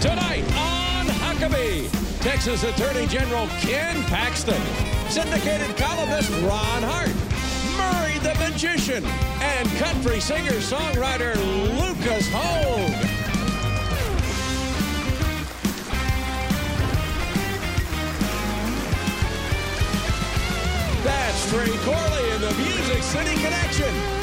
Tonight on Huckabee, Texas Attorney General Ken Paxton, syndicated columnist Ron Hart, Murray the Magician, and country singer-songwriter Lucas Hoge. That's Trey Corley in the Music City Connection.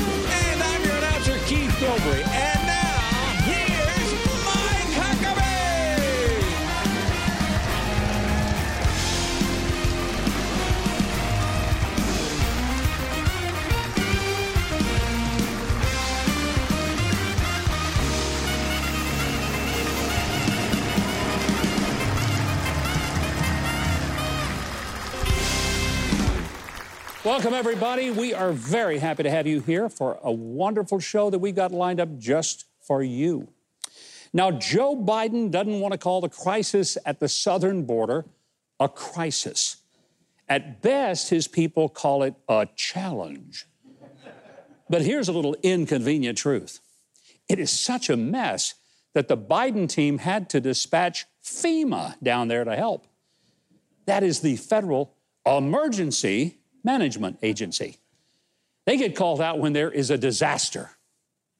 Welcome, everybody. We are very happy to have you here for a wonderful show that we got lined up just for you. Now, Joe Biden doesn't want to call the crisis at the southern border a crisis. At best, his people call it a challenge. But here's a little inconvenient truth it is such a mess that the Biden team had to dispatch FEMA down there to help. That is the Federal Emergency Management Agency. They get called out when there is a disaster,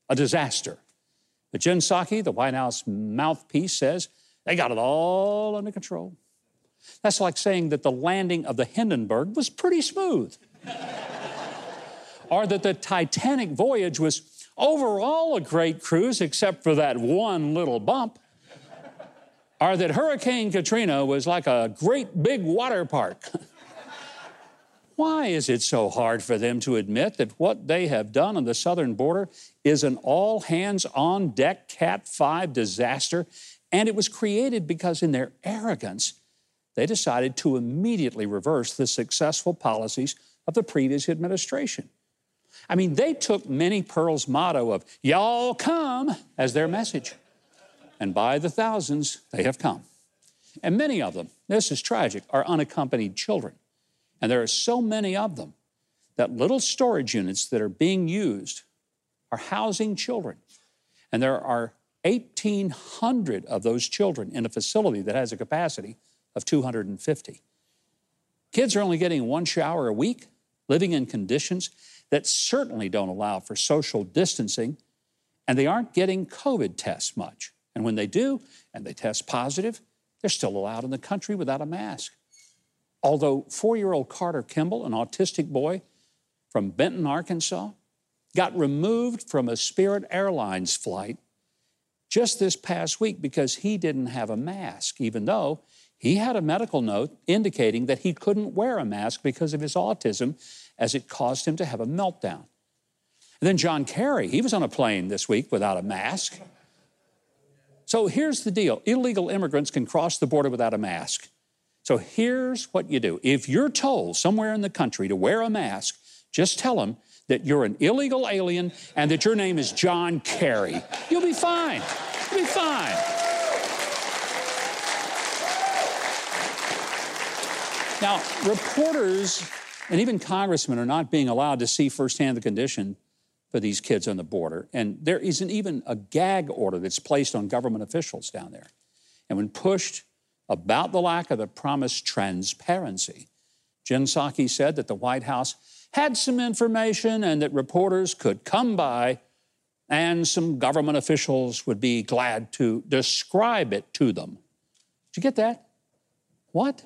a disaster. But Jen Psaki, the White House mouthpiece, says they got it all under control. That's like saying that the landing of the Hindenburg was pretty smooth, or that the Titanic voyage was overall a great cruise, except for that one little bump, or that Hurricane Katrina was like a great big water park. Why is it so hard for them to admit that what they have done on the southern border is an all hands on deck Cat 5 disaster? And it was created because, in their arrogance, they decided to immediately reverse the successful policies of the previous administration. I mean, they took Minnie Pearl's motto of, Y'all come, as their message. And by the thousands, they have come. And many of them, this is tragic, are unaccompanied children. And there are so many of them that little storage units that are being used are housing children. And there are 1,800 of those children in a facility that has a capacity of 250. Kids are only getting one shower a week, living in conditions that certainly don't allow for social distancing, and they aren't getting COVID tests much. And when they do, and they test positive, they're still allowed in the country without a mask. Although four year old Carter Kimball, an autistic boy from Benton, Arkansas, got removed from a Spirit Airlines flight just this past week because he didn't have a mask, even though he had a medical note indicating that he couldn't wear a mask because of his autism, as it caused him to have a meltdown. And then John Kerry, he was on a plane this week without a mask. So here's the deal illegal immigrants can cross the border without a mask. So here's what you do. If you're told somewhere in the country to wear a mask, just tell them that you're an illegal alien and that your name is John Kerry. You'll be fine. You'll be fine. Now, reporters and even congressmen are not being allowed to see firsthand the condition for these kids on the border. And there isn't even a gag order that's placed on government officials down there. And when pushed about the lack of the promised transparency. Jen Psaki said that the White House had some information and that reporters could come by and some government officials would be glad to describe it to them. Did you get that? What?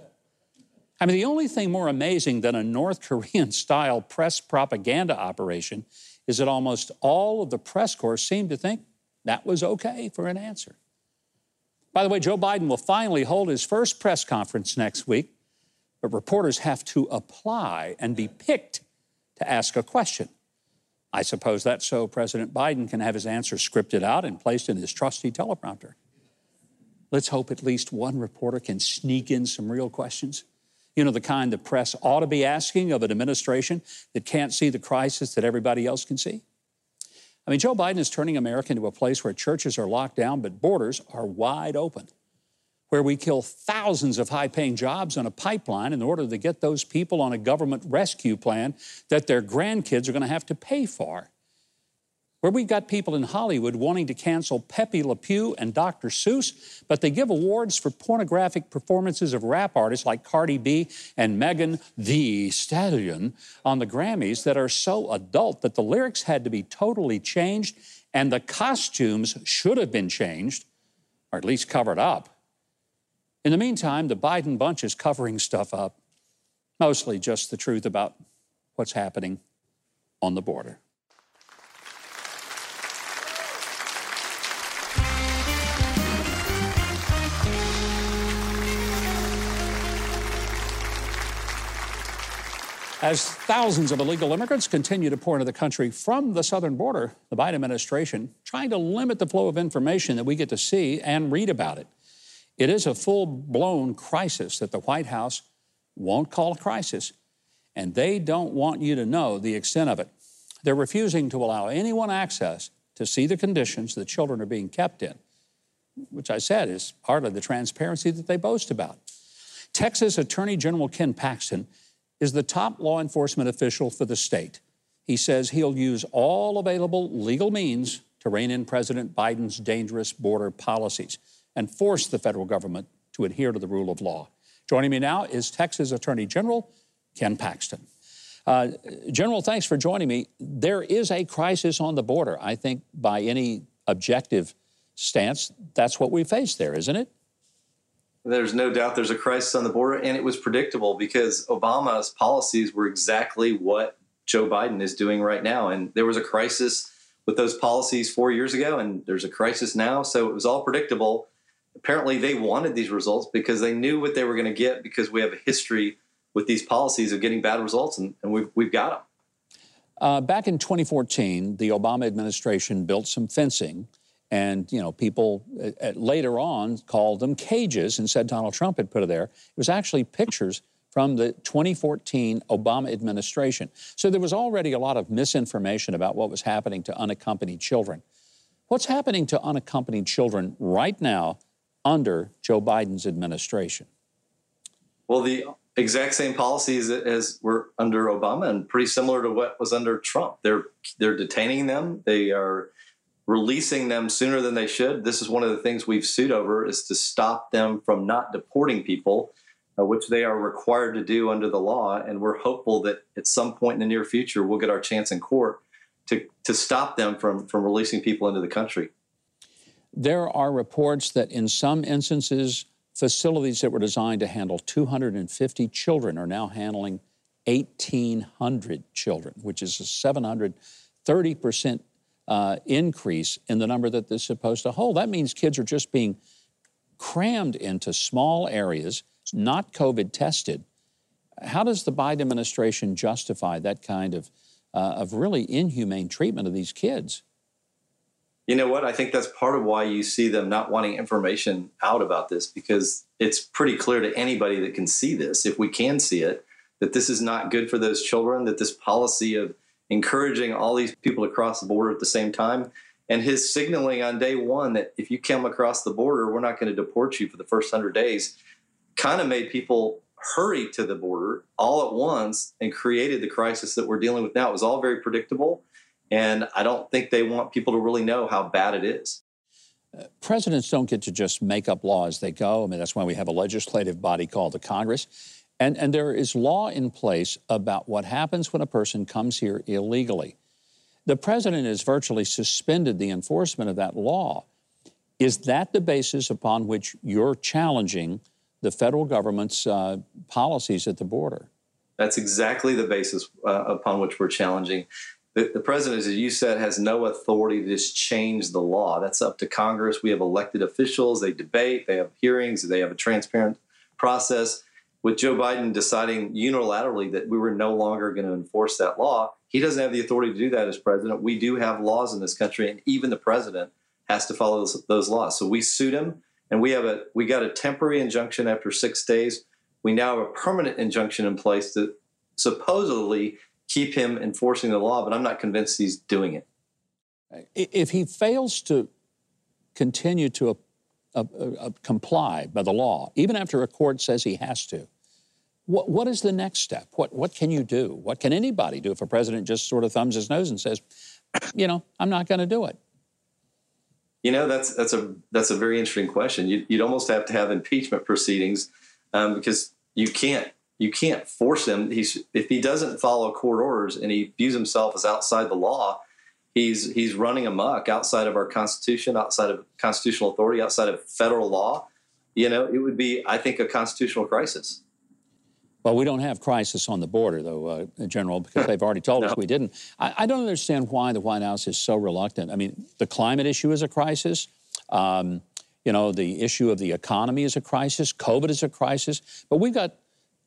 I mean, the only thing more amazing than a North Korean style press propaganda operation is that almost all of the press corps seemed to think that was okay for an answer. By the way, Joe Biden will finally hold his first press conference next week, but reporters have to apply and be picked to ask a question. I suppose that's so President Biden can have his answer scripted out and placed in his trusty teleprompter. Let's hope at least one reporter can sneak in some real questions. You know, the kind the press ought to be asking of an administration that can't see the crisis that everybody else can see. I mean, Joe Biden is turning America into a place where churches are locked down, but borders are wide open, where we kill thousands of high paying jobs on a pipeline in order to get those people on a government rescue plan that their grandkids are going to have to pay for where we've got people in Hollywood wanting to cancel Pepe Le Pew and Dr. Seuss, but they give awards for pornographic performances of rap artists like Cardi B and Megan Thee Stallion on the Grammys that are so adult that the lyrics had to be totally changed and the costumes should have been changed, or at least covered up. In the meantime, the Biden bunch is covering stuff up, mostly just the truth about what's happening on the border. As thousands of illegal immigrants continue to pour into the country from the southern border, the Biden administration trying to limit the flow of information that we get to see and read about it. It is a full blown crisis that the White House won't call a crisis, and they don't want you to know the extent of it. They're refusing to allow anyone access to see the conditions the children are being kept in, which I said is part of the transparency that they boast about. Texas Attorney General Ken Paxton is the top law enforcement official for the state. He says he'll use all available legal means to rein in President Biden's dangerous border policies and force the federal government to adhere to the rule of law. Joining me now is Texas Attorney General Ken Paxton. Uh, General, thanks for joining me. There is a crisis on the border. I think by any objective stance, that's what we face there, isn't it? There's no doubt there's a crisis on the border, and it was predictable because Obama's policies were exactly what Joe Biden is doing right now. And there was a crisis with those policies four years ago, and there's a crisis now. So it was all predictable. Apparently, they wanted these results because they knew what they were going to get because we have a history with these policies of getting bad results, and, and we've, we've got them. Uh, back in 2014, the Obama administration built some fencing and you know, people uh, later on called them cages and said Donald Trump had put it there. It was actually pictures from the 2014 Obama administration. So there was already a lot of misinformation about what was happening to unaccompanied children. What's happening to unaccompanied children right now under Joe Biden's administration? Well, the exact same policies as were under Obama and pretty similar to what was under Trump. They're they're detaining them. They are releasing them sooner than they should. This is one of the things we've sued over is to stop them from not deporting people, uh, which they are required to do under the law. And we're hopeful that at some point in the near future, we'll get our chance in court to, to stop them from, from releasing people into the country. There are reports that in some instances, facilities that were designed to handle 250 children are now handling 1,800 children, which is a 730 percent uh, increase in the number that they're supposed to hold. That means kids are just being crammed into small areas, not COVID tested. How does the Biden administration justify that kind of, uh, of really inhumane treatment of these kids? You know what? I think that's part of why you see them not wanting information out about this because it's pretty clear to anybody that can see this, if we can see it, that this is not good for those children, that this policy of encouraging all these people to cross the border at the same time. And his signaling on day one that if you come across the border, we're not going to deport you for the first 100 days kind of made people hurry to the border all at once and created the crisis that we're dealing with now. It was all very predictable. And I don't think they want people to really know how bad it is. Uh, presidents don't get to just make up laws they go. I mean, that's why we have a legislative body called the Congress. And, and there is law in place about what happens when a person comes here illegally. The president has virtually suspended the enforcement of that law. Is that the basis upon which you're challenging the federal government's uh, policies at the border? That's exactly the basis uh, upon which we're challenging. The, the, president, as you said, has no authority to just change the law. That's up to Congress. We have elected officials. They debate, they have hearings, they have a transparent process. With Joe Biden deciding unilaterally that we were no longer going to enforce that law, he doesn't have the authority to do that as president. We do have laws in this country, and even the president has to follow those, those laws. So we sued him, and we have a we got a temporary injunction after six days. We now have a permanent injunction in place to supposedly keep him enforcing the law, but I'm not convinced he's doing it. If he fails to continue to uh, uh, comply by the law, even after a court says he has to. What, what is the next step? What, what can you do? What can anybody do if a president just sort of thumbs his nose and says, you know, I'm not going to do it? You know, that's that's a that's a very interesting question. You, would almost have to have impeachment proceedings um, because you can't you can't force him. He's if he doesn't follow court orders and he views himself as outside the law, He's he's running amok outside of our constitution, outside of constitutional authority, outside of federal law. You know, it would be, I think, a constitutional crisis. Well, we don't have crisis on the border, though, uh, General, because they've already told no. us we didn't. I, I, don't understand why the White House is so reluctant. I mean, the climate issue is a crisis. Um, you know, the issue of the economy is a crisis. COVID is a crisis. But we've got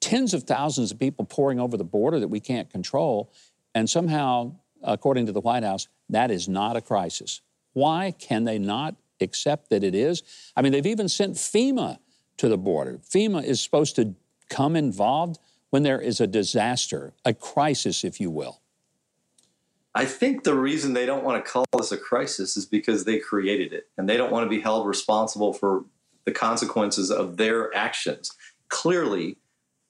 tens of thousands of people pouring over the border that we can't control. And somehow, according to the White House, that is not a crisis. Why can they not accept that it is? I mean, they've even sent FEMA to the border. FEMA is supposed to come involved when there is a disaster, a crisis, if you will. I think the reason they don't want to call this a crisis is because they created it and they don't want to be held responsible for the consequences of their actions. Clearly,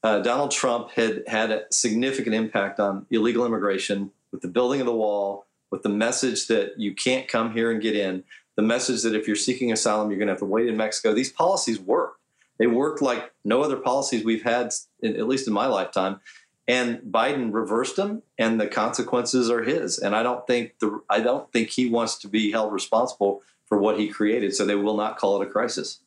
uh, Donald Trump had had a significant impact on illegal immigration with the building of the wall, with the message that you can't come here and get in, the message that if you're seeking asylum, you're going to have to wait in Mexico. These policies worked. They worked like no other policies we've had, at least in my lifetime. And Biden reversed them, and the consequences are his. And I don't think the I don't think he wants to be held responsible for what he created. So they will not call it a crisis.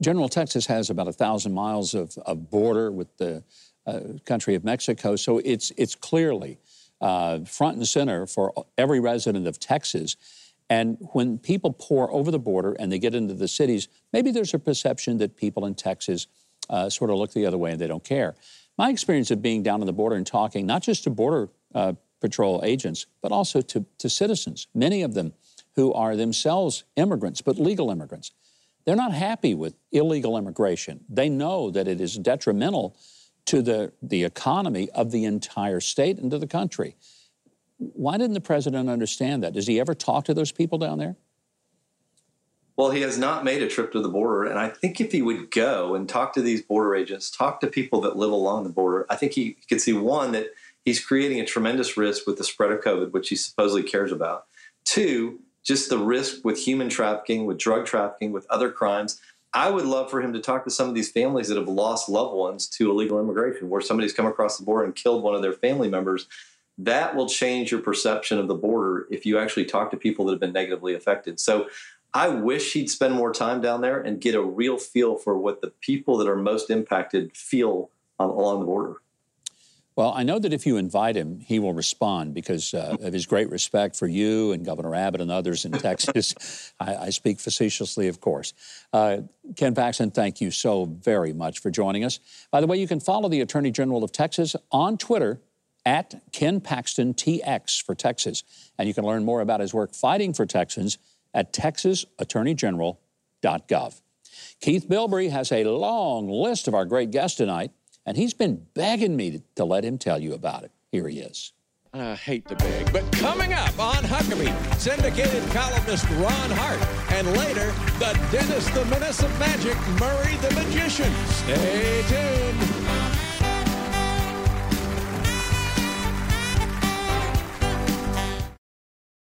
General Texas has about a thousand miles of, of border with the uh, country of Mexico, so it's it's clearly uh, front and center for every resident of Texas. And when people pour over the border and they get into the cities, maybe there's a perception that people in Texas uh, sort of look the other way and they don't care. My experience of being down on the border and talking, not just to Border uh, Patrol agents, but also to, to citizens, many of them who are themselves immigrants, but legal immigrants, they're not happy with illegal immigration. They know that it is detrimental to the, the economy of the entire state and to the country. Why didn't the president understand that? Does he ever talk to those people down there? Well, he has not made a trip to the border. And I think if he would go and talk to these border agents, talk to people that live along the border, I think he could see one, that he's creating a tremendous risk with the spread of COVID, which he supposedly cares about. Two, just the risk with human trafficking, with drug trafficking, with other crimes. I would love for him to talk to some of these families that have lost loved ones to illegal immigration, where somebody's come across the border and killed one of their family members. That will change your perception of the border if you actually talk to people that have been negatively affected. So I wish he'd spend more time down there and get a real feel for what the people that are most impacted feel on, along the border. Well, I know that if you invite him, he will respond because uh, of his great respect for you and Governor Abbott and others in Texas. I, I, speak facetiously, of course. Uh, Ken Paxton, thank you so very much for joining us. By the way, you can follow the Attorney General of Texas on Twitter at Ken Paxton TX for Texas. And you can learn more about his work fighting for Texans at texasattorneygeneral.gov. Keith Bilbrey has a long list of our great guests tonight. And he's been begging me to, let him tell you about it. Here he is. I hate to beg, but coming up on Huckabee, syndicated columnist Ron Hart, and later, the Dennis the Menace of Magic, Murray the Magician. Stay tuned.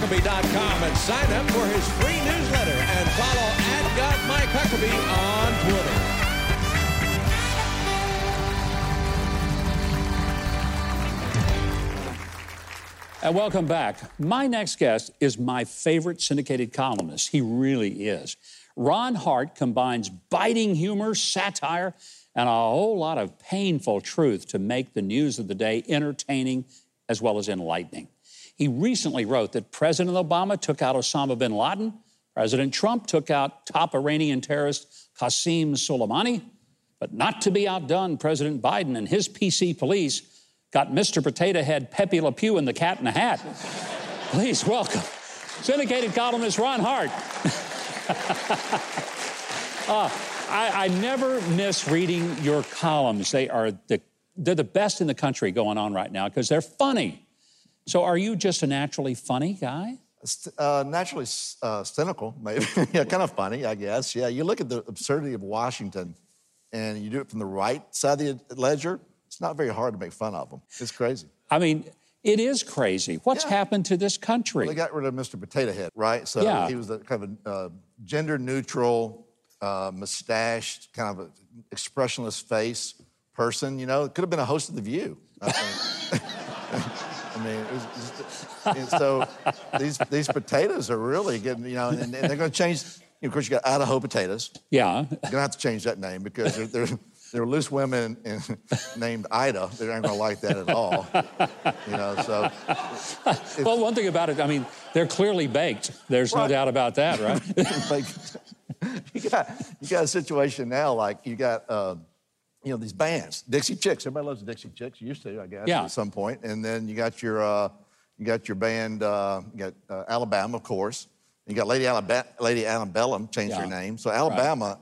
to MikeHuckabee.com and sign up for his free newsletter and follow at Gov Mike Huckabee on Twitter. And welcome back. My next guest is my favorite syndicated columnist. He really is. Ron Hart combines biting humor, satire, and a whole lot of painful truth to make the news of the day entertaining as well as enlightening. He recently wrote that President Obama took out Osama bin Laden, President Trump took out top Iranian terrorist Qasem Soleimani, but not to be outdone, President Biden and his PC police got Mr. Potato Head Pepe Le Pew in the cat in the hat. Please welcome syndicated columnist Ron Hart. uh, I, I, never miss reading your columns. They are the, they're the best in the country going on right now because they're funny. So, are you just a naturally funny guy? Uh, naturally uh, cynical, maybe. yeah, kind of funny, I guess. Yeah, you look at the absurdity of Washington and you do it from the right side of the ledger, it's not very hard to make fun of them. It's crazy. I mean, it is crazy. What's yeah. happened to this country? Well, they got rid of Mr. Potato Head, right? So yeah. he was a kind of a uh, gender neutral, uh, mustached, kind of expressionless face person. You know, it could have been a host of The View. I, mean, it was, just, so these these potatoes are really getting, you know, and, and they're going to change. You know, of course, you got Idaho potatoes. Yeah, you're going to have to change that name because they're, they're there are loose women in, named Ida that aren't going to like that at all. You know, so. well, one thing about it, I mean, they're clearly baked. There's right. no doubt about that, right? like, you got you got a situation now like you got. Uh, you know these bands, Dixie Chicks. Everybody loves the Dixie Chicks. You Used to, I guess, yeah. at some point. And then you got your uh, you got your band. Uh, you got uh, Alabama, of course. You got Lady Alabama, Lady Antebellum changed yeah. their name. So Alabama right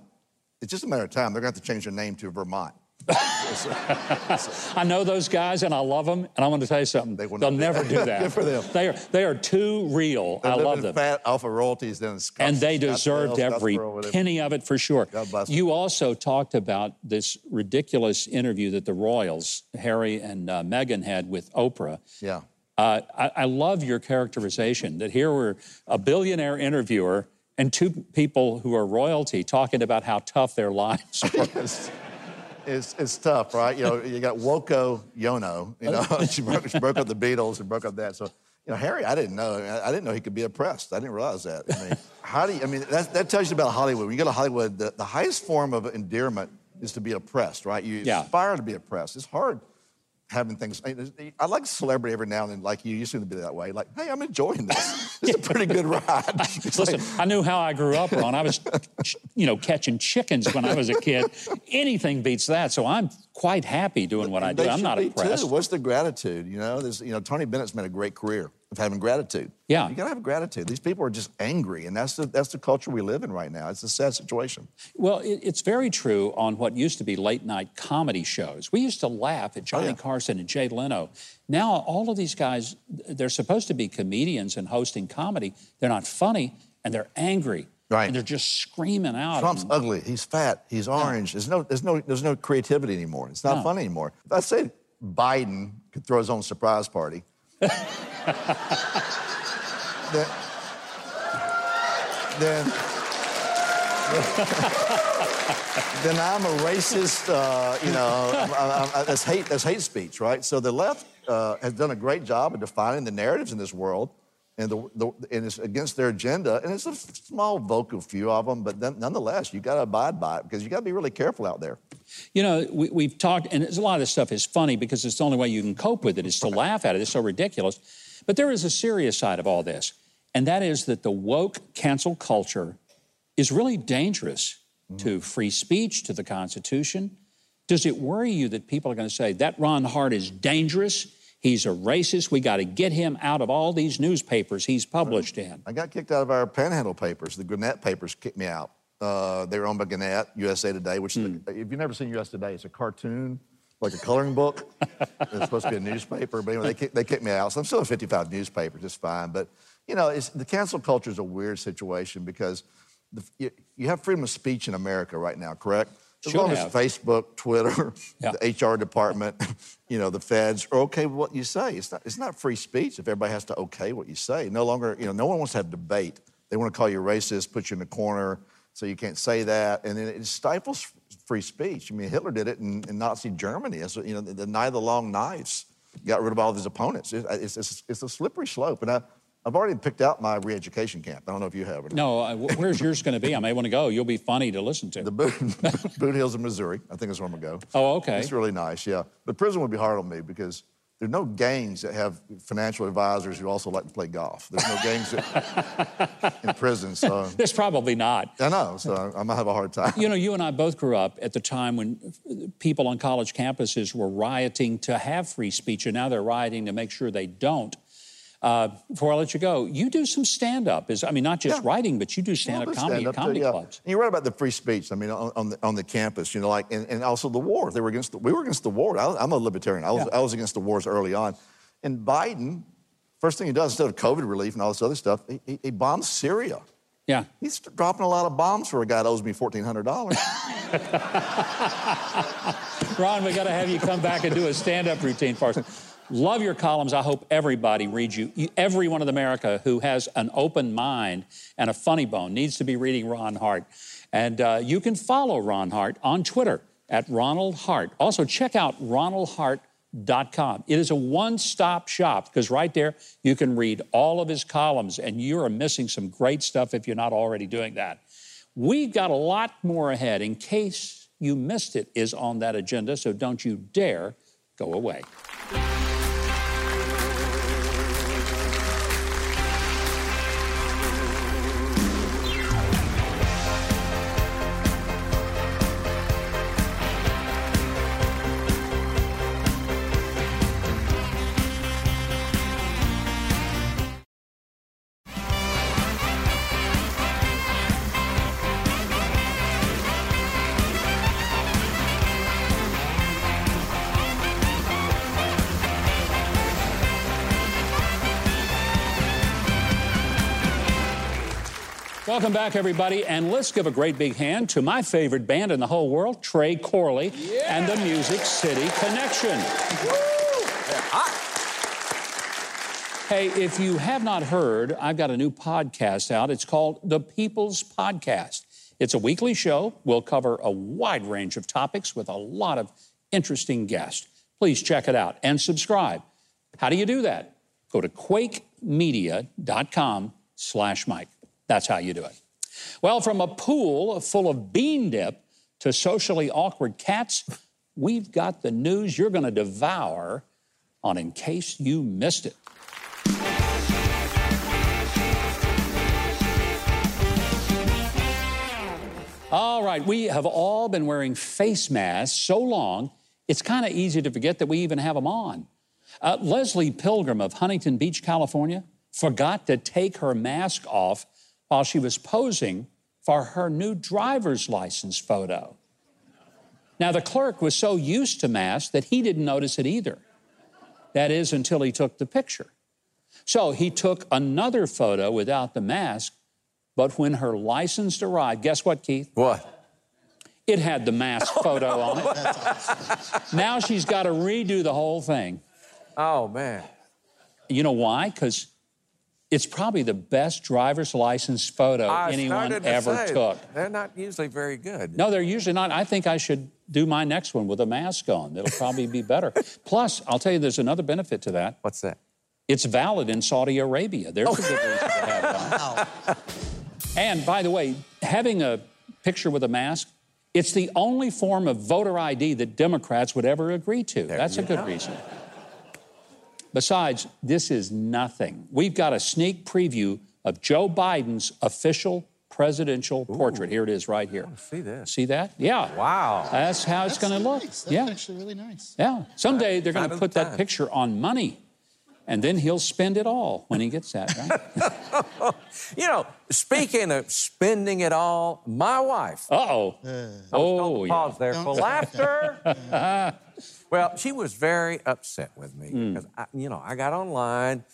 it's just a matter of time. They're going to have to change their name to Vermont. I know those guys and I love them. And I want to tell you something. They will They'll never do that. Good for them. They are, they are too real. They're I love them. fat off of royalties. Then and they deserved every penny of it for sure. You also talked about this ridiculous interview that the Royals, Harry and uh, Meghan, had with Oprah. Yeah. Uh, I, I love your characterization that here we're a billionaire interviewer and two people who are royalty talking about how tough their lives are. It's, it's tough, right? You know, you got Woko Yono, you know, she, broke, she broke up the Beatles and broke up that. So, you know, Harry, I didn't know. I didn't know he could be oppressed. I didn't realize that. I mean, how do you, I mean, that, that tells you about Hollywood. When you go to Hollywood, the, the highest form of endearment is to be oppressed, right? You yeah. aspire to be oppressed. It's hard having things. I like celebrity every now and then, like you. You seem to be that way. Like, hey, I'm enjoying this. It's a pretty good ride. Listen, like, I knew how I grew up, Ron. I was, you know, catching chickens when I was a kid. Anything beats that. So I'm quite happy doing what I do. I'm not impressed. Too. What's the gratitude? You know, there's, you know, Tony Bennett's made a great career of having gratitude. Yeah. You got to have gratitude. These people are just angry, and that's the, that's the culture we live in right now. It's a sad situation. Well, it, it's very true on what used to be late night comedy shows. We used to laugh at Johnny oh, yeah. Carson and Jay Leno. Now, all of these guys, they're supposed to be comedians and hosting comedy. They're not funny, and they're angry. Right. And they're just screaming out. Trump's and, ugly. He's fat. He's orange. Yeah. There's no, there's no, there's no creativity anymore. It's not no. fun anymore. I say Biden could throw his own surprise party. Then, then, then I'm a racist. Uh, you know, that's hate. That's hate speech, right? So the left uh, has done a great job of defining the narratives in this world, and, the, the, and it's against their agenda. And it's a small vocal few of them, but then, nonetheless, you got to abide by it because you got to be really careful out there. You know, we, have talked, and a lot of this stuff is funny because it's the only way you can cope with it is to laugh at it. It's so ridiculous. But there is a serious side of all this, and that is that the woke cancel culture is really dangerous mm. to free speech, to the Constitution. Does it worry you that people are going to say that Ron Hart is dangerous? He's a racist. We got to get him out of all these newspapers he's published in. I got kicked out of our Panhandle papers. The Gannett papers kicked me out. Uh, they were owned by Gannett, USA Today, which, mm. the, if you've never seen USA Today, it's a cartoon like a coloring book. it's supposed to be a newspaper, but anyway, they, kick, they kicked me out. So I'm still a 55 newspaper, just fine. But, you know, it's, the cancel culture is a weird situation because the, you, you have freedom of speech in America right now, correct? As Should long have. as Facebook, Twitter, Yeah. the HR department, you know, the feds are okay with what you say. It's not, it's not free speech if everybody has to okay what you say. No longer, you know, no one wants to have debate. They want to call you racist, put you in the corner, so you can't say that, and then it stifles free speech. I mean, Hitler did it in, in Nazi Germany. It's, you know, the, the night of the long knives got rid of all of his opponents. It- it's, it's, it's a slippery slope, and I, I've already picked out my re-education camp. I don't know if you have or not. No, uh, where's yours going to be? I may want to go. You'll be funny to listen to. The Boot, Boot Hills of Missouri, I think is where I'm gonna go. Oh, okay. It's really nice, yeah. But prison would be hard on me because there's no gangs that have financial advisors who also like to play golf. There's no gangs that, in prison, so There's probably not. I know. So I might have a hard time. You know, you and I both grew up at the time when people on college campuses were rioting to have free speech, and now they're rioting to make sure they don't. Uh, before I let you go, you do some stand up. Is I mean, not just Yeah. writing, but you do stand up comedy at stand-up too, comedy yeah. clubs. And you're right about the free speech. I mean, on, on, the, on the campus, you know, like, and, and also the war. They were against. The, we were against the war. I, I'm a libertarian. I was, Yeah. I was against the wars early on. And Biden, first thing he does instead of COVID relief and all this other stuff, he, he, he bombs Syria. Yeah. He's dropping a lot of bombs for a guy that owes me fourteen hundred dollars. Ron, we got to have you come back and do a stand up routine for us. Love your columns. I hope everybody reads you. Everyone in America who has an open mind and a funny bone needs to be reading Ron Hart. And uh, you can follow Ron Hart on Twitter at Ronald Hart. Also, check out ronaldhart.com. It is a one stop shop because right there you can read all of his columns, and you are missing some great stuff if you're not already doing that. We've got a lot more ahead. In case you missed it, is on that agenda, so don't you dare go away. Welcome back, everybody, and let's give a great big hand to my favorite band in the whole world, Trey Corley, and the Music City Connection. Hey, if you have not heard, I've got a new podcast out. It's called The People's Podcast. It's a weekly show. We'll cover a wide range of topics with a lot of interesting guests. Please check it out and subscribe. How do you do that? Go to quakemedia.com slash Mike. That's how you do it. Well, from a pool full of bean dip to socially awkward cats, we've got the news you're going to devour on In Case You Missed It. All right, we have all been wearing face masks so long, it's kind of easy to forget that we even have them on. Uh, Leslie Pilgrim of Huntington Beach, California, forgot to take her mask off while she was posing for her new driver's license photo. Now, the clerk was so used to masks that he didn't notice it either. That is, until he took the picture. So he took another photo without the mask, but when her license arrived, guess what, Keith? What? It had the mask photo on it. Now she's got to redo the whole thing. Oh, man. You know why? Because it's probably the best driver's license photo I anyone to ever say, took. They're not usually very good. No, they're usually not. I think I should do my next one with a mask on. It'll probably be better. Plus, I'll tell you, there's another benefit to that. What's that? It's valid in Saudi Arabia. There's a good reason to have it on. And by the way, having a picture with a mask, it's the only form of voter ID that Democrats would ever agree to. That's a good reason. Besides, this is nothing. We've got a sneak preview of Joe Biden's official presidential portrait. Here it is right here. See this? See that? Yeah. Wow. That's how it's going to look. Nice. That's Yeah. actually really nice. Yeah. Someday they're going to put that picture on money, and then he'll spend it all when he gets that, right? You know, speaking of spending it all, my wife. Uh oh. Oh, yeah. Pause there for Don't- laughter. Well, she was very upset with me Hmm. because, I, you know, I got online,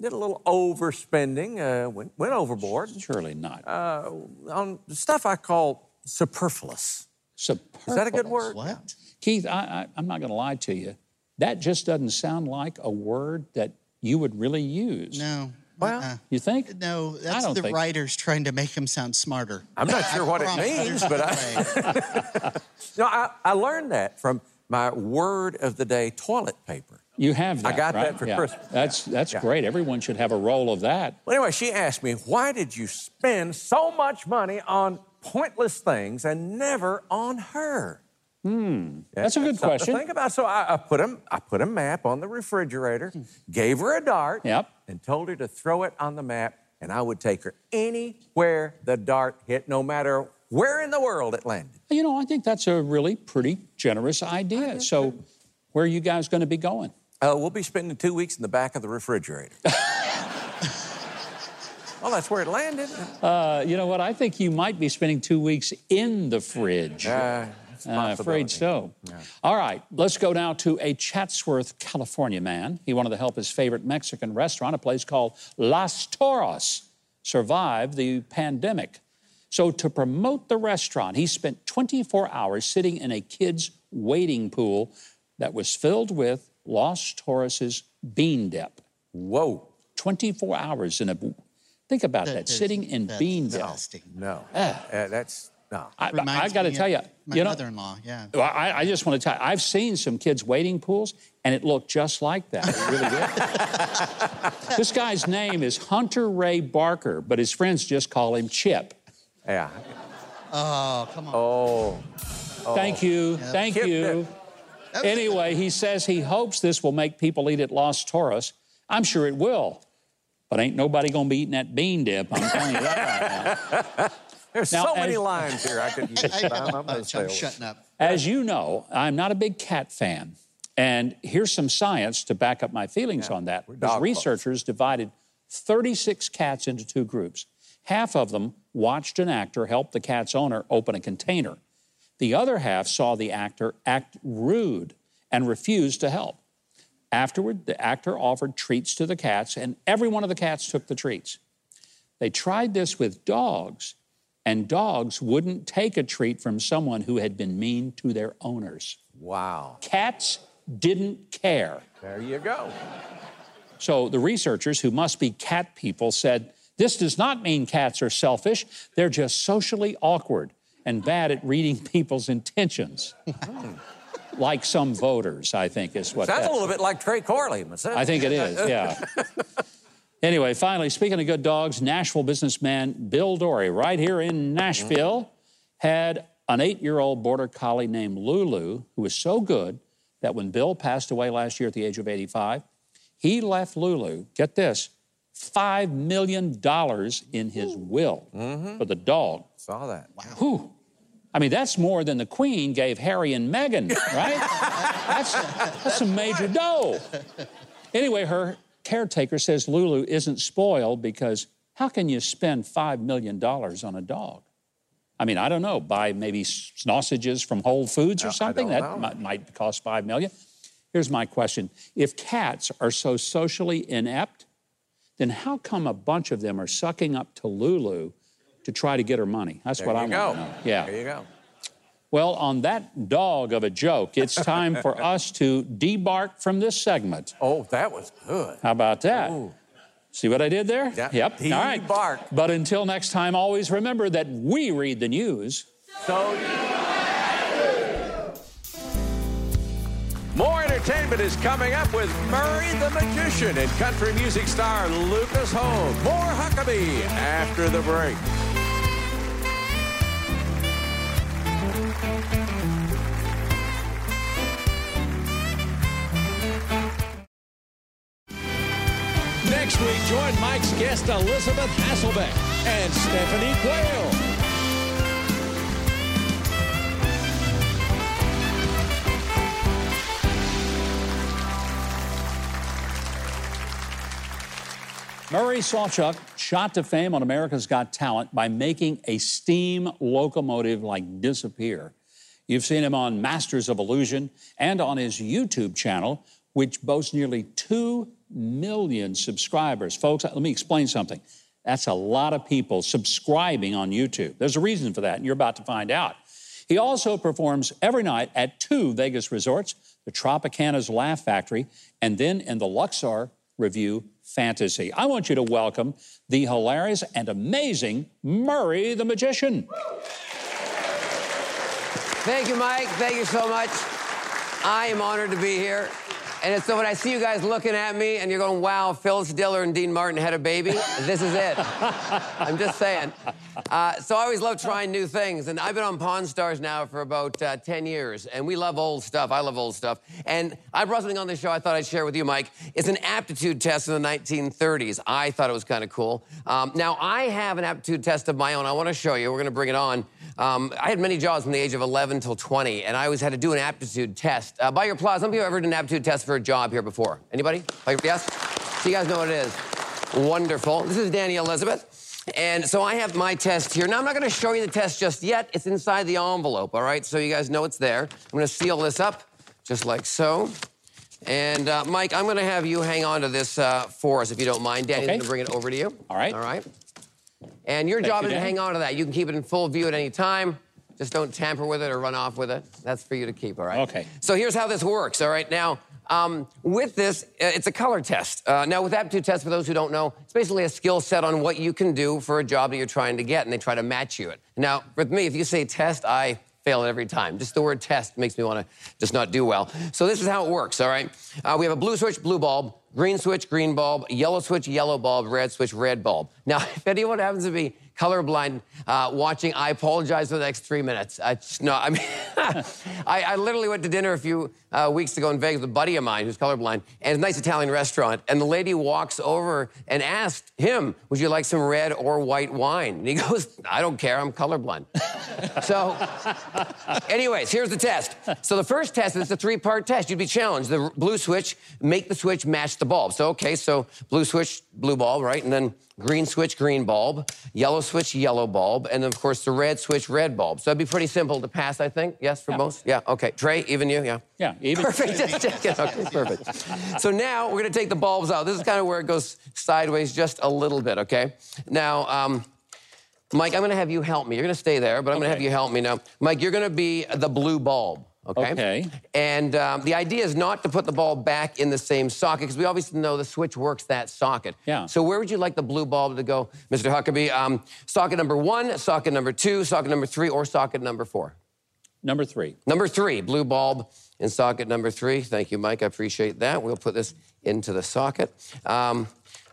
did a little overspending, uh, went, went overboard Surely not. uh, on stuff I call superfluous. Superfluous. Is that a good word? What? Keith, I, I, I'm not going to lie to you. That just doesn't sound like a word that you would really use. No. Well, uh-uh. You think? No, that's don't the think- writers trying to make him sound smarter. I'm not sure what it means, but no I, no, I, I learned that from my word of the day toilet paper. You have I that. got that right? for Yeah. Christmas. That's that's Yeah. great. Everyone should have a roll of that. Well, anyway, she asked me, why did you spend so much money on pointless things and never on her? Hmm. That's a good question. think about. So I, I put a, I put a map on the refrigerator, gave her a dart, Yep. and told her to throw it on the map, and I would take her anywhere the dart hit, no matter where in the world it landed. You know, I think that's a really pretty generous idea. So, where are you guys going to be going? Uh, we'll be spending two weeks in the back of the refrigerator. well, that's where it landed. Uh, you know what? I think you might be spending two weeks in the fridge. Uh, it's a Uh, afraid possibility. so. All right, let's go now to a Chatsworth, California man. He wanted to help his favorite Mexican restaurant, a place called Las Toros, survive the pandemic. So, to promote the restaurant, he spent 24 hours sitting in a kid's wading pool that was filled with Los Toros's bean dip. Whoa. 24 hours in a. Think about that, That is- sitting in that's bean dip. disgusting. No. Uh, that's no. I, Reminds got to me tell you, of my you know, mother-in-law. Yeah. well, I, I just want to tell you, I've seen some kids' wading pools, and it looked just like that. It really did. this guy's name is Hunter Ray Barker, but his friends just call him Chip. Yeah. Oh, come on. Oh. oh. Thank you. Thank Chip you. Anyway, he says he hopes this will make people eat at Los Toros. I'm sure it will. But ain't nobody going to be eating that bean dip. I'm telling you that right now. There's Now, so many lines here I could use. I, I'm, I'm I'm shutting up. As you know, I'm not a big cat fan. And here's some science to back up my feelings on that. Because dog researchers divided 36 cats into two groups. Half of them watched an actor help the cat's owner open a container. The other half saw the actor act rude and refused to help. Afterward, the actor offered treats to the cats, and every one of the cats took the treats. They tried this with dogs, and dogs wouldn't take a treat from someone who had been mean to their owners. Wow. Cats didn't care. There you go. So the researchers, who must be cat people, said this does not mean cats are selfish, they're just socially awkward and bad at reading people's intentions. like some voters, I think is what Sounds that- a little bit like Trey Corley myself. I think it is, yeah. anyway, finally, speaking of good dogs, Nashville businessman Bill Dory, right here in Nashville, had an eight year old border collie named Lulu who was so good that when Bill passed away last year at the age of 85, he left Lulu, get this, $5 million in his will mm-hmm. for the dog. Saw that. Whew. I mean, that's more than the Queen gave Harry and Meghan, right? that's, that's some major dough. Anyway, her caretaker says Lulu isn't spoiled because how can you spend $5 million on a dog? I mean, I don't know, buy maybe sausages from Whole Foods or something? That might, might cost 5 million. Here's my question If cats are so socially inept, then how come a bunch of them are sucking up to Lulu to try to get her money? That's There what I go. want to know. Yeah. There you go. Well, on that dog of a joke, it's time for us to debark from this segment. Oh, that was good. How about that? Ooh. See what I did there? Yeah, Yep. All right. debark. But until next time, always remember that we read the news. So More entertainment is coming up with Murray the Magician and country music star Lucas Holmes. More Huckabee after the break. Next week, join Mike's guest Elisabeth Hasselbeck and Stephanie Quayle. Murray SawChuck shot to fame on America's Got Talent by making a steam locomotive like disappear. You've seen him on Masters of Illusion and on his YouTube channel, which boasts nearly 2 million subscribers. Folks, let me explain something. That's a lot of people subscribing on YouTube. There's a reason for that, and you're about to find out. He also performs every night at two Vegas resorts the Tropicana's Laugh Factory and then in the Luxor Revue Fantasy. I want you to welcome the hilarious and amazing Murray the Magician. Thank you, Mike. Thank you so much. I am honored to be here. And so when I see you guys looking at me and you're going, wow, Phyllis Diller and Dean Martin had a baby, this is it. I'm just saying. Uh, so I always love trying new things. And I've been on Pawn Stars now for about uh, 10 years. And we love old stuff. I love old stuff. And I brought something on this show I thought I'd share with you, Mike. It's an aptitude test in the 1930s. I thought it was kind of cool. Um, now, I have an aptitude test of my own. I want to show you. We're going to bring it on. Um, I had many jobs from the age of 11 till 20, and I always had to do an aptitude test. Uh, by your applause, some people have ever done an aptitude test for a job here before. Anybody? Like, yes? So you guys know what it is. Wonderful. This is Danny Elizabeth. And so I have my test here. Now, I'm not going to show you the test just yet. It's inside the envelope, all right? So you guys know it's there. I'm going to seal this up just like so. And uh, Mike, I'm going to have you hang on to this uh, for us, if you don't mind. Danny's Okay. going to bring it over to you. All right. All right. And your Thank job you, is to hang on to that. You can keep it in full view at any time. Just don't tamper with it or run off with it. That's for you to keep, all right? Okay. So here's how this works, all right? Now, um, with this, uh, it's a color test. Uh, now, with aptitude tests, for those who don't know, it's basically a skill set on what you can do for a job that you're trying to get, and they try to match you it. Now, with me, if you say test, I fail it every time. Just the word test makes me want to just not do well. So this is how it works, all right? Uh, we have a blue switch, blue bulb, green switch, green bulb, yellow switch, yellow bulb, red switch, red bulb. Now, if anyone happens to be colorblind uh, watching, I apologize for the next three minutes. I no, I mean, I, I literally went to dinner a few uh, weeks ago in Vegas with a buddy of mine who's colorblind, and a nice Italian restaurant. And the lady walks over and asked him, "Would you like some red or white wine?" And he goes, "I don't care. I'm colorblind." so, anyways, here's the test. So the first test is a three-part test. You'd be challenged. The blue switch, make the switch match the bulb. So, okay, so blue switch, blue bulb, right? And then green switch, green bulb, yellow switch, yellow bulb, and of course, the red switch, red bulb. So that'd be pretty simple to pass, I think. Yes, for most? Yeah, okay. Trey, even you? Yeah. Yeah, even. Perfect. Okay, perfect. So now we're going to take the bulbs out. This is kind of where it goes sideways just a little bit, okay? Now, um, Mike, I'm going to have you help me. You're going to stay there, but I'm going to have you help me now. Mike, you're going to be the blue bulb. Okay. Okay. And um, the idea is not to put the ball back in the same socket because we obviously know the switch works that socket. Yeah. So where would you like the blue bulb to go, Mr. Huckabee? Um, socket number one, socket number two, socket number three, or socket number four? Number three. Number three, blue bulb in socket number three. Thank you, Mike. I appreciate that. We'll put this into the socket. Um,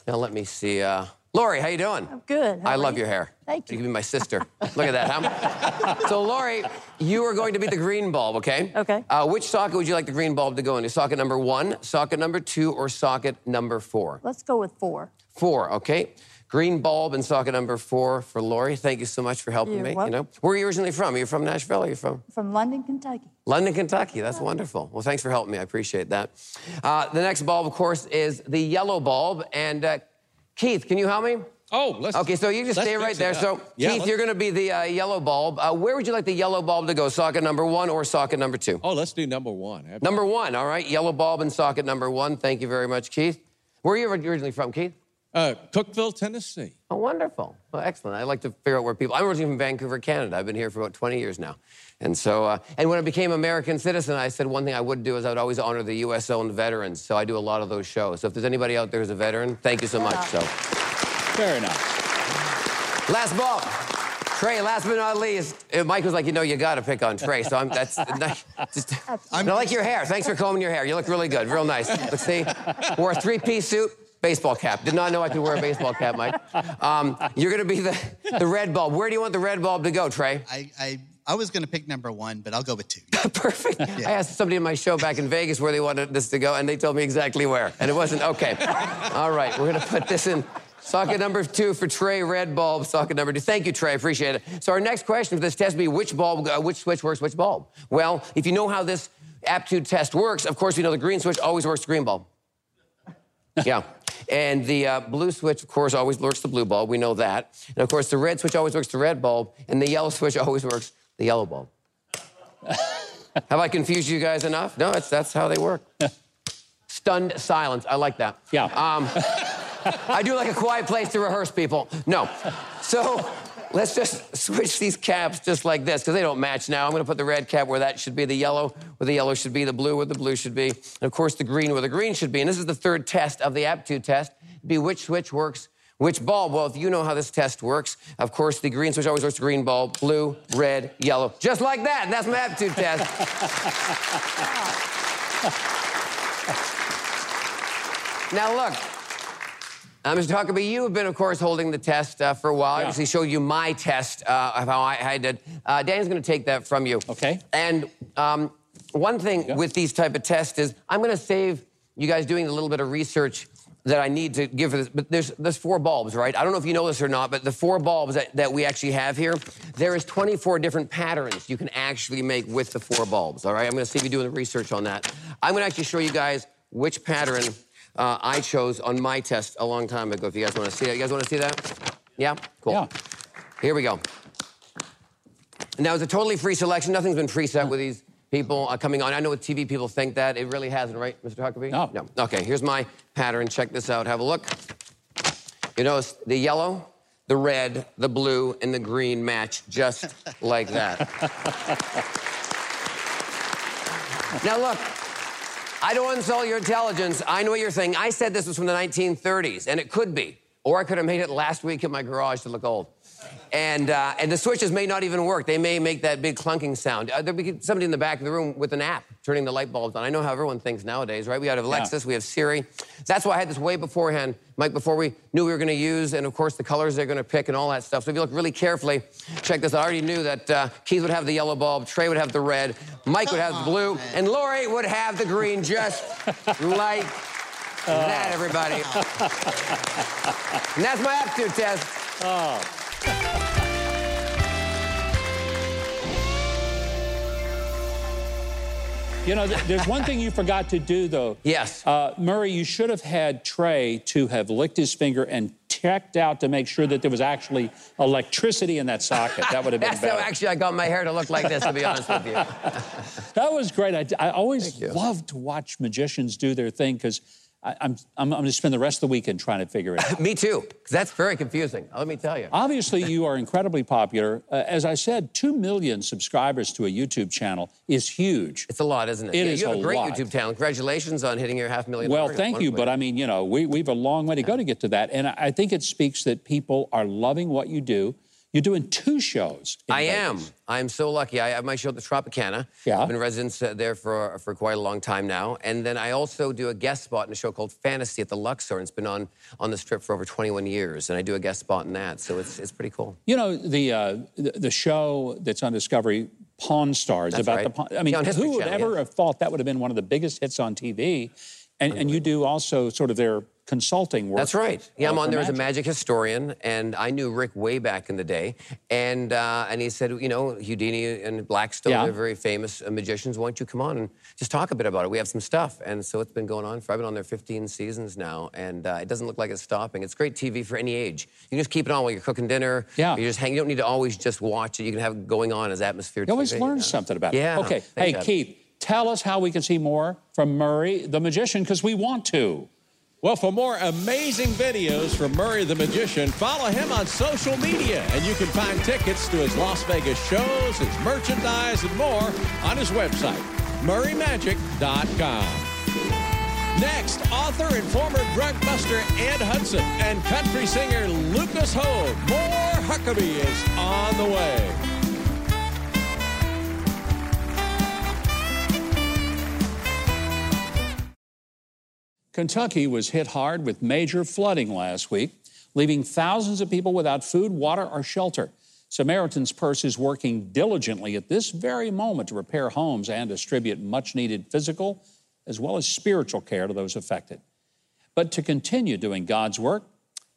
now let me see. Uh, Lori, how you doing? I'm good. How I love you? your hair. Thank you. You can be my sister. Look at that, huh? so, Lori, you are going to be the green bulb, okay? Okay. Uh, which socket would you like the green bulb to go into? Socket number one, socket number two, or socket number four? Let's go with four. Four, okay. Green bulb in socket number four for Lori. Thank you so much for helping You're me. You know, where are you originally from? Are you from Nashville? Or are you from? From London, Kentucky. London, Kentucky. That's wonderful. Well, thanks for helping me. I appreciate that. Uh, the next bulb, of course, is the yellow bulb. And uh, Keith, can you help me? Oh, let's. Okay, so you just stay right there. So, Yeah, Keith, you're going to be the uh, yellow bulb. Uh, where would you like the yellow bulb to go? Socket number one or socket number two? Oh, let's do number one. Number one, all right. Yellow bulb in socket number one. Thank you very much, Keith. Where are you originally from, Keith? Uh, Cookeville, Tennessee. Oh, wonderful. Well, excellent. I like to figure out where people. I'm originally from Vancouver, Canada. I've been here for about 20 years now, and so uh, and when I became American citizen, I said one thing I would do is I would always honor the U.S.-owned veterans. So I do a lot of those shows. So if there's anybody out there who's a veteran, thank you so much. So Fair enough. last ball. Trey, last but not least, uh, Mike was like, you know, you got to pick on Trey. So I'm, that's just. I like your hair. Thanks for combing your hair. You look really good, real nice. Let's see. Wore a three-piece suit, baseball cap. Did not know I could wear a baseball cap, Mike. Um, you're going to be the, the red bulb. Where do you want the red bulb to go, Trey? I, I, I was going to pick number one, but I'll go with two. Perfect. I asked somebody in my show back in Vegas where they wanted this to go, and they told me exactly where. And it wasn't okay. All right, we're gonna put this in socket number two for Trey, red bulb, socket number two. Thank you, Trey, appreciate it. So our next question for this test will be which bulb, uh, which switch works which bulb? Well, if you know how this aptitude test works, of course, you know the green switch always works the green bulb. Yeah. And the uh, blue switch, of course, always works the blue bulb. We know that. And of course, the red switch always works the red bulb, and the yellow switch always works the yellow bulb. Have I confused you guys enough? No, it's, that's how they work. Stunned silence. I like that. Yeah. Um, I do like a quiet place to rehearse, people. No. So let's just switch these caps just like this because they don't match now. I'm going to put the red cap where that should be, the yellow where the yellow should be, the blue where the blue should be, and of course the green where the green should be. And this is the third test of the aptitude test. Be which switch works which bulb? Well, if you know how this test works, of course, the green switch always works the green bulb, blue, red, yellow, just like that. And that's my aptitude test. now, look. Uh, Mr. Huckabee, you have been, of course, holding the test uh, for a while. I Yeah. actually showed you my test uh, of how I, I did. Uh, Danny's going to take that from you. Okay. And um, one thing with these type of tests is I'm going to save you guys doing a little bit of research that I need to give for this. But there's there's four bulbs, right? I don't know if you know this or not, but the four bulbs that, that we actually have here, there is 24 different patterns you can actually make with the four bulbs. All right. I'm going to save you doing the research on that. I'm going to actually show you guys which pattern uh, I chose on my test a long time ago. If you guys want to see that, you guys want to see that? Yeah. Cool. Yeah. Here we go. Now, it's a totally free selection. Nothing's been preset with these people uh, coming on. I know what TV people think that. It really hasn't, right, Mr. Huckabee? No. No. Okay, here's my pattern. Check this out. Have a look. You notice the yellow, the red, the blue, and the green match just like that. now, look. I don't insult your intelligence. I know what you're saying. I said this was from the 1930s, and it could be. Or I could have made it last week in my garage to look old. And, uh, and the switches may not even work. They may make that big clunking sound. Uh, there'll be somebody in the back of the room with an app turning the light bulbs on. I know how everyone thinks nowadays, right? We have Alexis, we have Siri. That's why I had this way beforehand, Mike, before we knew we were going to use, and of course the colors they're going to pick and all that stuff. So if you look really carefully, check this. I already knew that uh, Keith would have the yellow bulb, Trey would have the red, Mike would have the blue, and Lori would have the green, just like that, everybody. and that's my aptitude test. You know, there's one thing you forgot to do, though. Yes. Uh, Murray, you should have had Trey to have licked his finger and checked out to make sure that there was actually electricity in that socket. That would have been better. actually I got my hair to look like this, to be honest with you. That was great. I, I always Thank you. love to watch magicians do their thing because I'm, I'm, I'm going to spend the rest of the weekend trying to figure it out. Me too, that's very confusing. Let me tell you. Obviously, you are incredibly popular. Uh, as I said, 2 million subscribers to a YouTube channel is huge. It's a lot, isn't it? It yeah, is you have a a great lot. YouTube channel. Congratulations on hitting your half million. Well, thank you, but I mean, you know, we, we have a long way to go to get to that. And I I think it speaks that people are loving what you do. You're doing two shows. in I am. I'm so lucky. I have my show at the Tropicana. Yeah. I've been residents uh, there for, for quite a long time now. And then I also do a guest spot in a show called Fantasy at the Luxor. And it's been on, on the strip for over 21 years. And I do a guest spot in that. So it's, it's pretty cool. You know, the, uh, the, the show that's on Discovery, Pawn Stars, That's about right. the Pawn. I mean, Yeah, who would Channel, ever yeah. have thought that would have been one of the biggest hits on TV? And, and you do also sort of their consulting work. That's right. Yeah, I'm on there as a Magic. magic historian, and I knew Rick way back in the day. And uh, and he said, you know, Houdini and Blackstone, Yeah. they're very famous uh, magicians. Why don't you come on and just talk a bit about it? We have some stuff. And so it's been going on for, I've been on there 15 seasons now, and uh, it doesn't look like it's stopping. It's great TV for any age. You can just keep it on while you're cooking dinner. Yeah. You just hang, you don't need to always just watch it. You can have it going on as atmosphere You always TV, learn yeah. something about Yeah. it. Okay. Thanks, Hey, Adam. Keith, tell us how we can see more from Murray, the magician, because we want to. Well, for more amazing videos from Murray the Magician, follow him on social media. And you can find tickets to his Las Vegas shows, his merchandise, and more on his website, murraymagic.com. Next, author and former drug buster Ed Hudson and country singer Lucas Hoge. More Huckabee is on the way. Kentucky was hit hard with major flooding last week, leaving thousands of people without food, water, or shelter. Samaritan's Purse is working diligently at this very moment to repair homes and distribute much needed physical as well as spiritual care to those affected. But to continue doing God's work,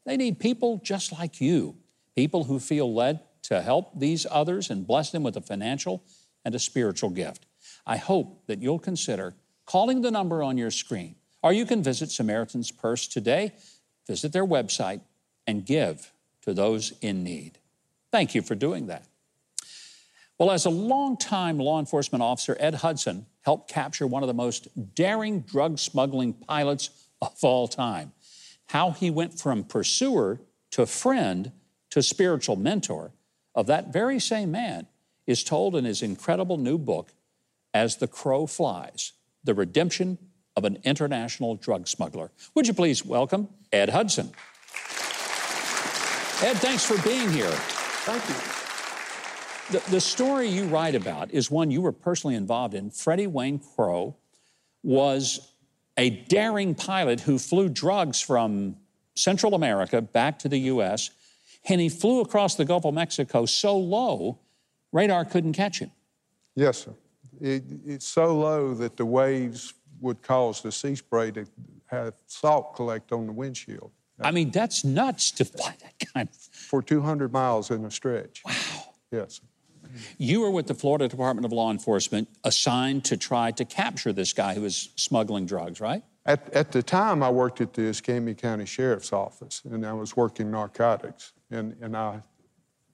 they need people just like you, people who feel led to help these others and bless them with a financial and a spiritual gift. I hope that you'll consider calling the number on your screen, or you can visit Samaritan's Purse today, visit their website, and give to those in need. Thank you for doing that. Well, as a longtime law enforcement officer, Ed Hudson helped capture one of the most daring drug smuggling pilots of all time. How he went from pursuer to friend to spiritual mentor of that very same man is told in his incredible new book, As the Crow Flies The Redemption of an International Drug Smuggler. Would you please welcome Ed Hudson? Ed, thanks for being here. Thank you. The, the story you write about is one you were personally involved in. Freddie Wayne Crow was a daring pilot who flew drugs from Central America back to the U.S., and he flew across the Gulf of Mexico so low, radar couldn't catch him. Yes, sir. It, it's so low that the waves would cause the sea spray to have salt collect on the windshield. I mean, that's nuts to fly that kind of. For 200 miles in a stretch. Wow. Yes. You were with the Florida Department of Law Enforcement assigned to try to capture this guy who was smuggling drugs, right? At, at the time, I worked at the Escambia County Sheriff's Office, and I was working narcotics. And, and I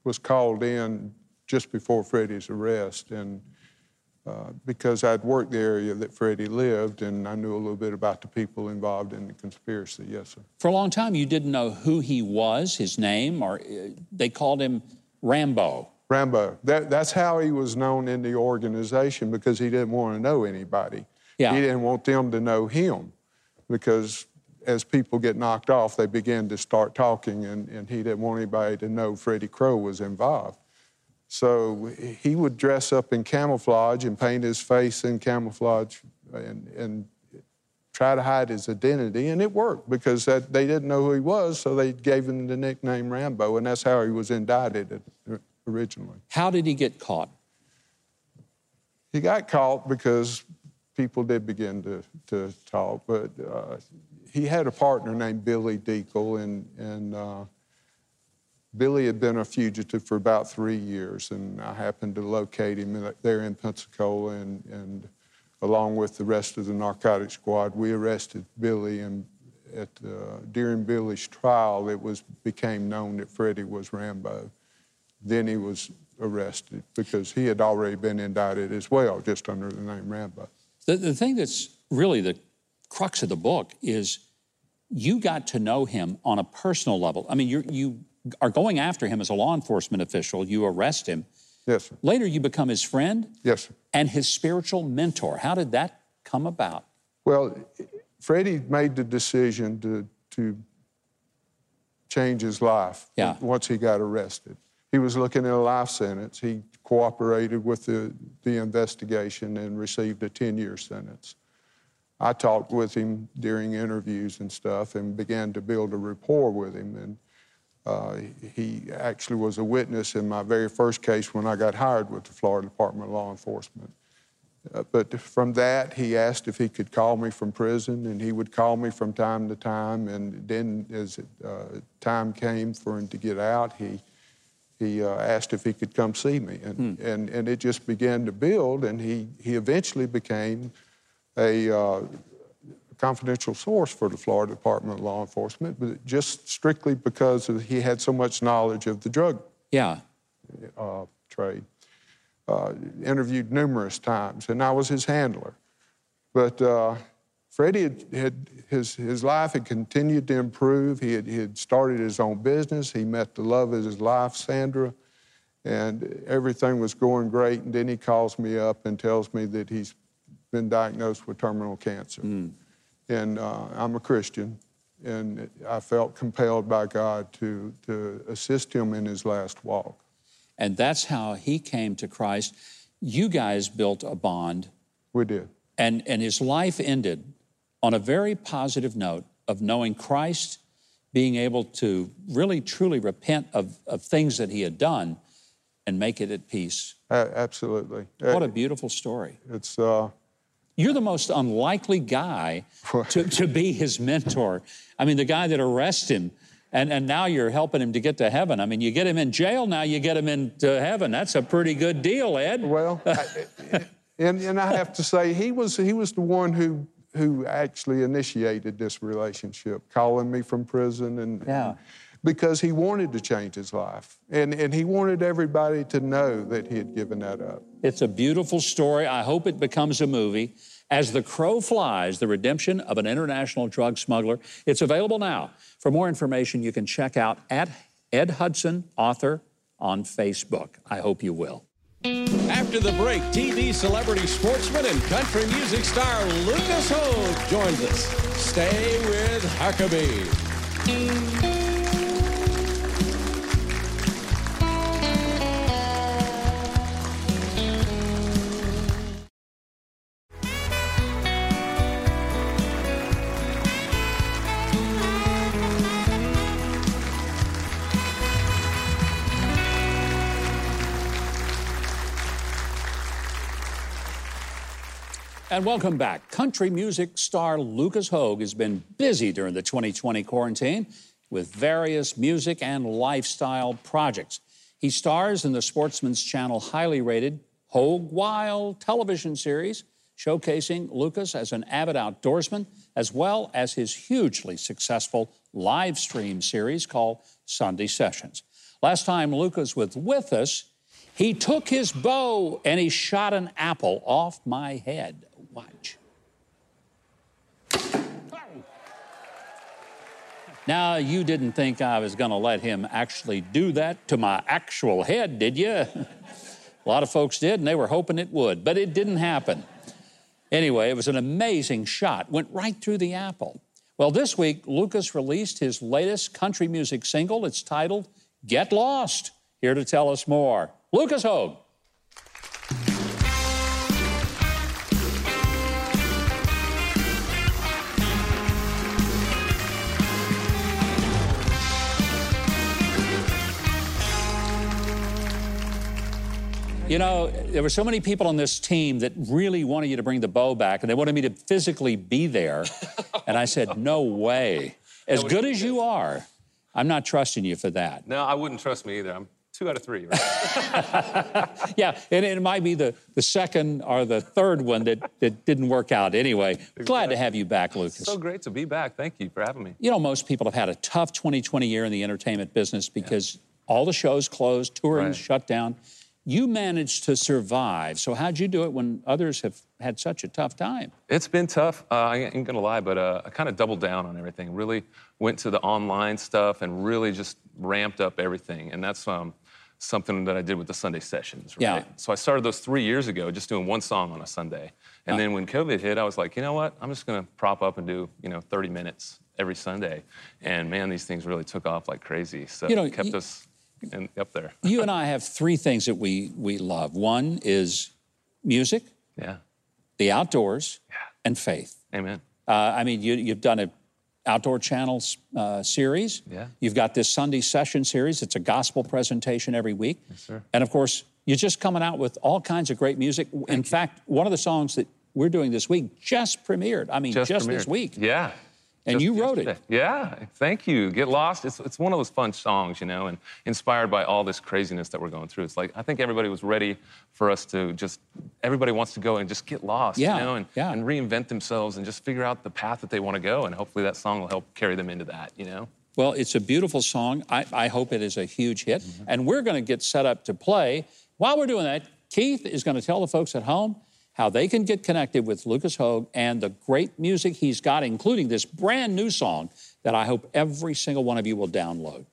was called in just before Freddie's arrest, and uh, because I'd worked the area that Freddie lived, and I knew a little bit about the people involved in the conspiracy. Yes, sir. For a long time, you didn't know who he was, his name, or uh, they called him Rambo. Rambo. That, that's how he was known in the organization because he didn't want to know anybody. Yeah. He didn't want them to know him because as people get knocked off, they begin to start talking, and, and he didn't want anybody to know Freddie Crow was involved. So he would dress up in camouflage and paint his face in camouflage and, and try to hide his identity, and it worked because that, they didn't know who he was, so they gave him the nickname Rambo, and that's how he was indicted originally. How did he get caught? He got caught because people did begin to, to talk, but uh, he had a partner named Billy Deacle, and, and uh, Billy had been a fugitive for about three years, and I happened to locate him there in Pensacola, and, and along with the rest of the narcotic squad, we arrested Billy. And at, uh, during Billy's trial, it was became known that Freddie was Rambo. Then he was arrested because he had already been indicted as well, just under the name Rambo. The, the thing that's really the crux of the book is you got to know him on a personal level. I mean, you you are going after him as a law enforcement official. You arrest him. Yes, sir. Later, you become his friend. Yes, sir. And his spiritual mentor. How did that come about? Well, Freddie made the decision to to change his life yeah. once he got arrested. He was looking at a life sentence. He cooperated with the, the investigation and received a 10 year sentence. I talked with him during interviews and stuff and began to build a rapport with him. And uh, he actually was a witness in my very first case when I got hired with the Florida Department of Law Enforcement. Uh, but from that, he asked if he could call me from prison, and he would call me from time to time. And then, as it, uh, time came for him to get out, he he uh, asked if he could come see me, and, Hmm. and and it just began to build. And he he eventually became a uh, confidential source for the Florida Department of Law Enforcement, but just strictly because he had so much knowledge of the drug Yeah. uh, trade. Uh, interviewed numerous times, and I was his handler. But uh, Freddie had, had his his life had continued to improve. He had, he had started his own business. He met the love of his life, Sandra, and everything was going great. And then he calls me up and tells me that he's been diagnosed with terminal cancer. And uh, I'm a Christian, and I felt compelled by God to to assist him in his last walk. And that's how he came to Christ. You guys built a bond, We did. and, and his life ended on a very positive note of knowing Christ, being able to really truly repent of, of things that he had done and make it at peace. A- absolutely. What Uh, a beautiful story. It's uh, You're the most unlikely guy to, to be his mentor. I mean, the guy that arrests him, and, and now you're helping him to get to heaven. I mean, you get him in jail, now you get him into heaven. That's a pretty good deal, Ed. well, I- and and I have to say he was he was the one who who actually initiated this relationship, calling me from prison and Yeah. Because he wanted to change his life. And, and he wanted everybody to know that he had given that up. It's a beautiful story. I hope it becomes a movie. As the Crow Flies, the redemption of an international drug smuggler. It's available now. For more information, you can check out at Ed Hudson, author, on Facebook. I hope you will. After the break, TV celebrity sportsman and country music star Lucas Hoge joins us. Stay with Huckabee. And welcome back. Country music star Lucas Hoge has been busy during the 2020 quarantine with various music and lifestyle projects. He stars in the Sportsman's Channel highly rated Hoge Wild television series, showcasing Lucas as an avid outdoorsman, as well as his hugely successful live stream series called Sunday Sessions. Last time Lucas was with us, he took his bow and he shot an apple off my head. Watch. Now, you didn't think I was going to let him actually do that to my actual head, did you? a lot of folks did, and they were hoping it would, but it didn't happen. Anyway, it was an amazing shot, went right through the apple. Well, this week, Lucas released his latest country music single. It's titled Get Lost. Here to tell us more, Lucas Hoge. You know, there were so many people on this team that really wanted you to bring the bow back, and they wanted me to physically be there. and I said, no way. As good as you are, I'm not trusting you for that. No, I wouldn't trust me either. I'm two out of three, right? yeah, and it might be the, the second or the third one that, that didn't work out anyway. Glad to have you back, Lucas. So great to be back. Thank you for having me. You know, most people have had a tough 2020 year in the entertainment business because yeah. all the shows closed, touring right. shut down. You managed to survive. So, how'd you do it when others have had such a tough time? It's been tough. Uh, I ain't gonna lie, but uh, I kind of doubled down on everything. Really went to the online stuff and really just ramped up everything. And that's um, something that I did with the Sunday sessions. Right? Yeah. So I started those three years ago, just doing one song on a Sunday. And uh, then when COVID hit, I was like, you know what? I'm just gonna prop up and do you know 30 minutes every Sunday. And man, these things really took off like crazy. So you know, it kept us and up there. you and I have three things that we we love. One is music. Yeah. The outdoors. Yeah. And faith. Amen. Uh, I mean, you, you've done a outdoor channels uh, series. Yeah. You've got this Sunday session series. It's a gospel presentation every week. Yes, sir. And of course, you're just coming out with all kinds of great music. Thank In you. fact, one of the songs that we're doing this week just premiered. I mean, Just, just, this week. Yeah. And Just you wrote yesterday. it. Yeah, thank you. Get Lost. It's, it's one of those fun songs, you know, and inspired by all this craziness that we're going through. It's like, I think everybody was ready for us to just, everybody wants to go and just get lost, Yeah, you know, and, yeah. and reinvent themselves and just figure out the path that they want to go. And hopefully that song will help carry them into that, you know? Well, it's a beautiful song. I, I hope it is a huge hit. Mm-hmm. And we're going to get set up to play. While we're doing that, Keith is going to tell the folks at home how they can get connected with Lucas Hoge and the great music he's got, including this brand new song that I hope every single one of you will download.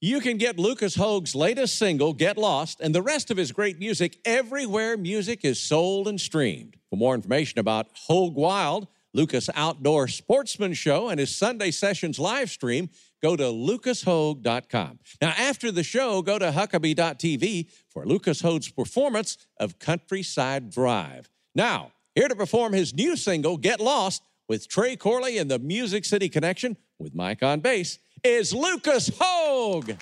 You can get Lucas Hoge's latest single, Get Lost, and the rest of his great music everywhere music is sold and streamed. For more information about Hoge Wild, Lucas Outdoor Sportsman Show, and his Sunday Sessions live stream, go to lucashoge.com. Now, after the show, go to huckabee.tv for Lucas Hoge's performance of Countryside Drive. Now, here to perform his new single, Get Lost, with Trey Corley and the Music City Connection, with Mike on bass, is Lucas Hoge.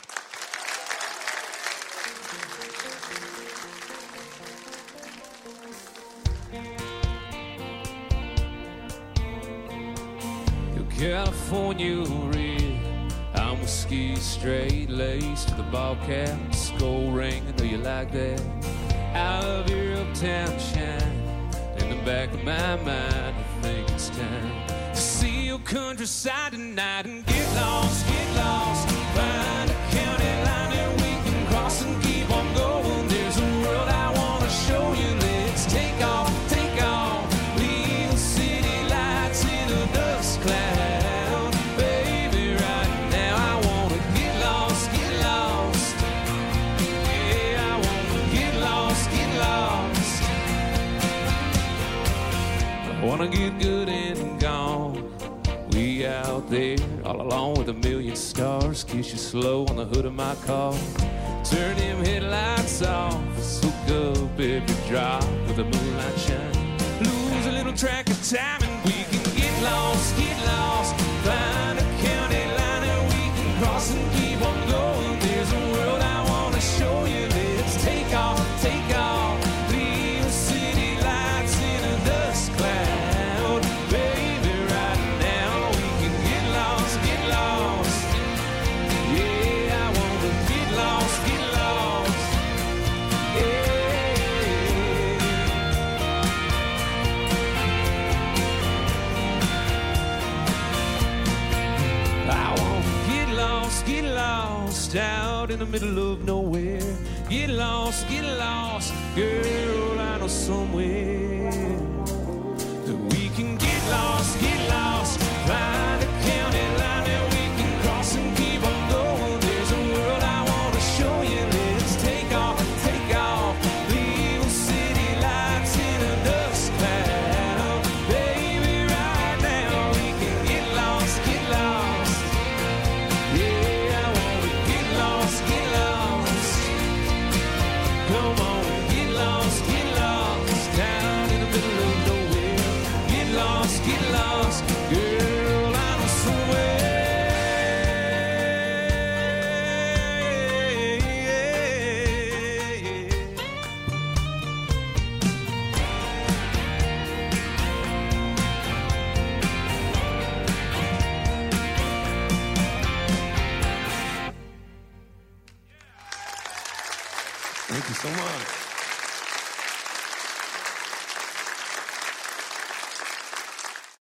California red. I'm whiskey straight laced to the bobcat skull ring. I know you like that. Out of your uptown shine. Back of my mind, I think it's time to see your countryside tonight and get lost, get lost. Wanna get good and gone. We out there all alone with a million stars. Kiss you slow on the hood of my car. Turn them headlights off. Soak up every drop with the moonlight shine. Lose a little track of time and we can get lost, get lost. Find a county line and we can cross and keep on going. Lost, get lost, girl, I know somewhere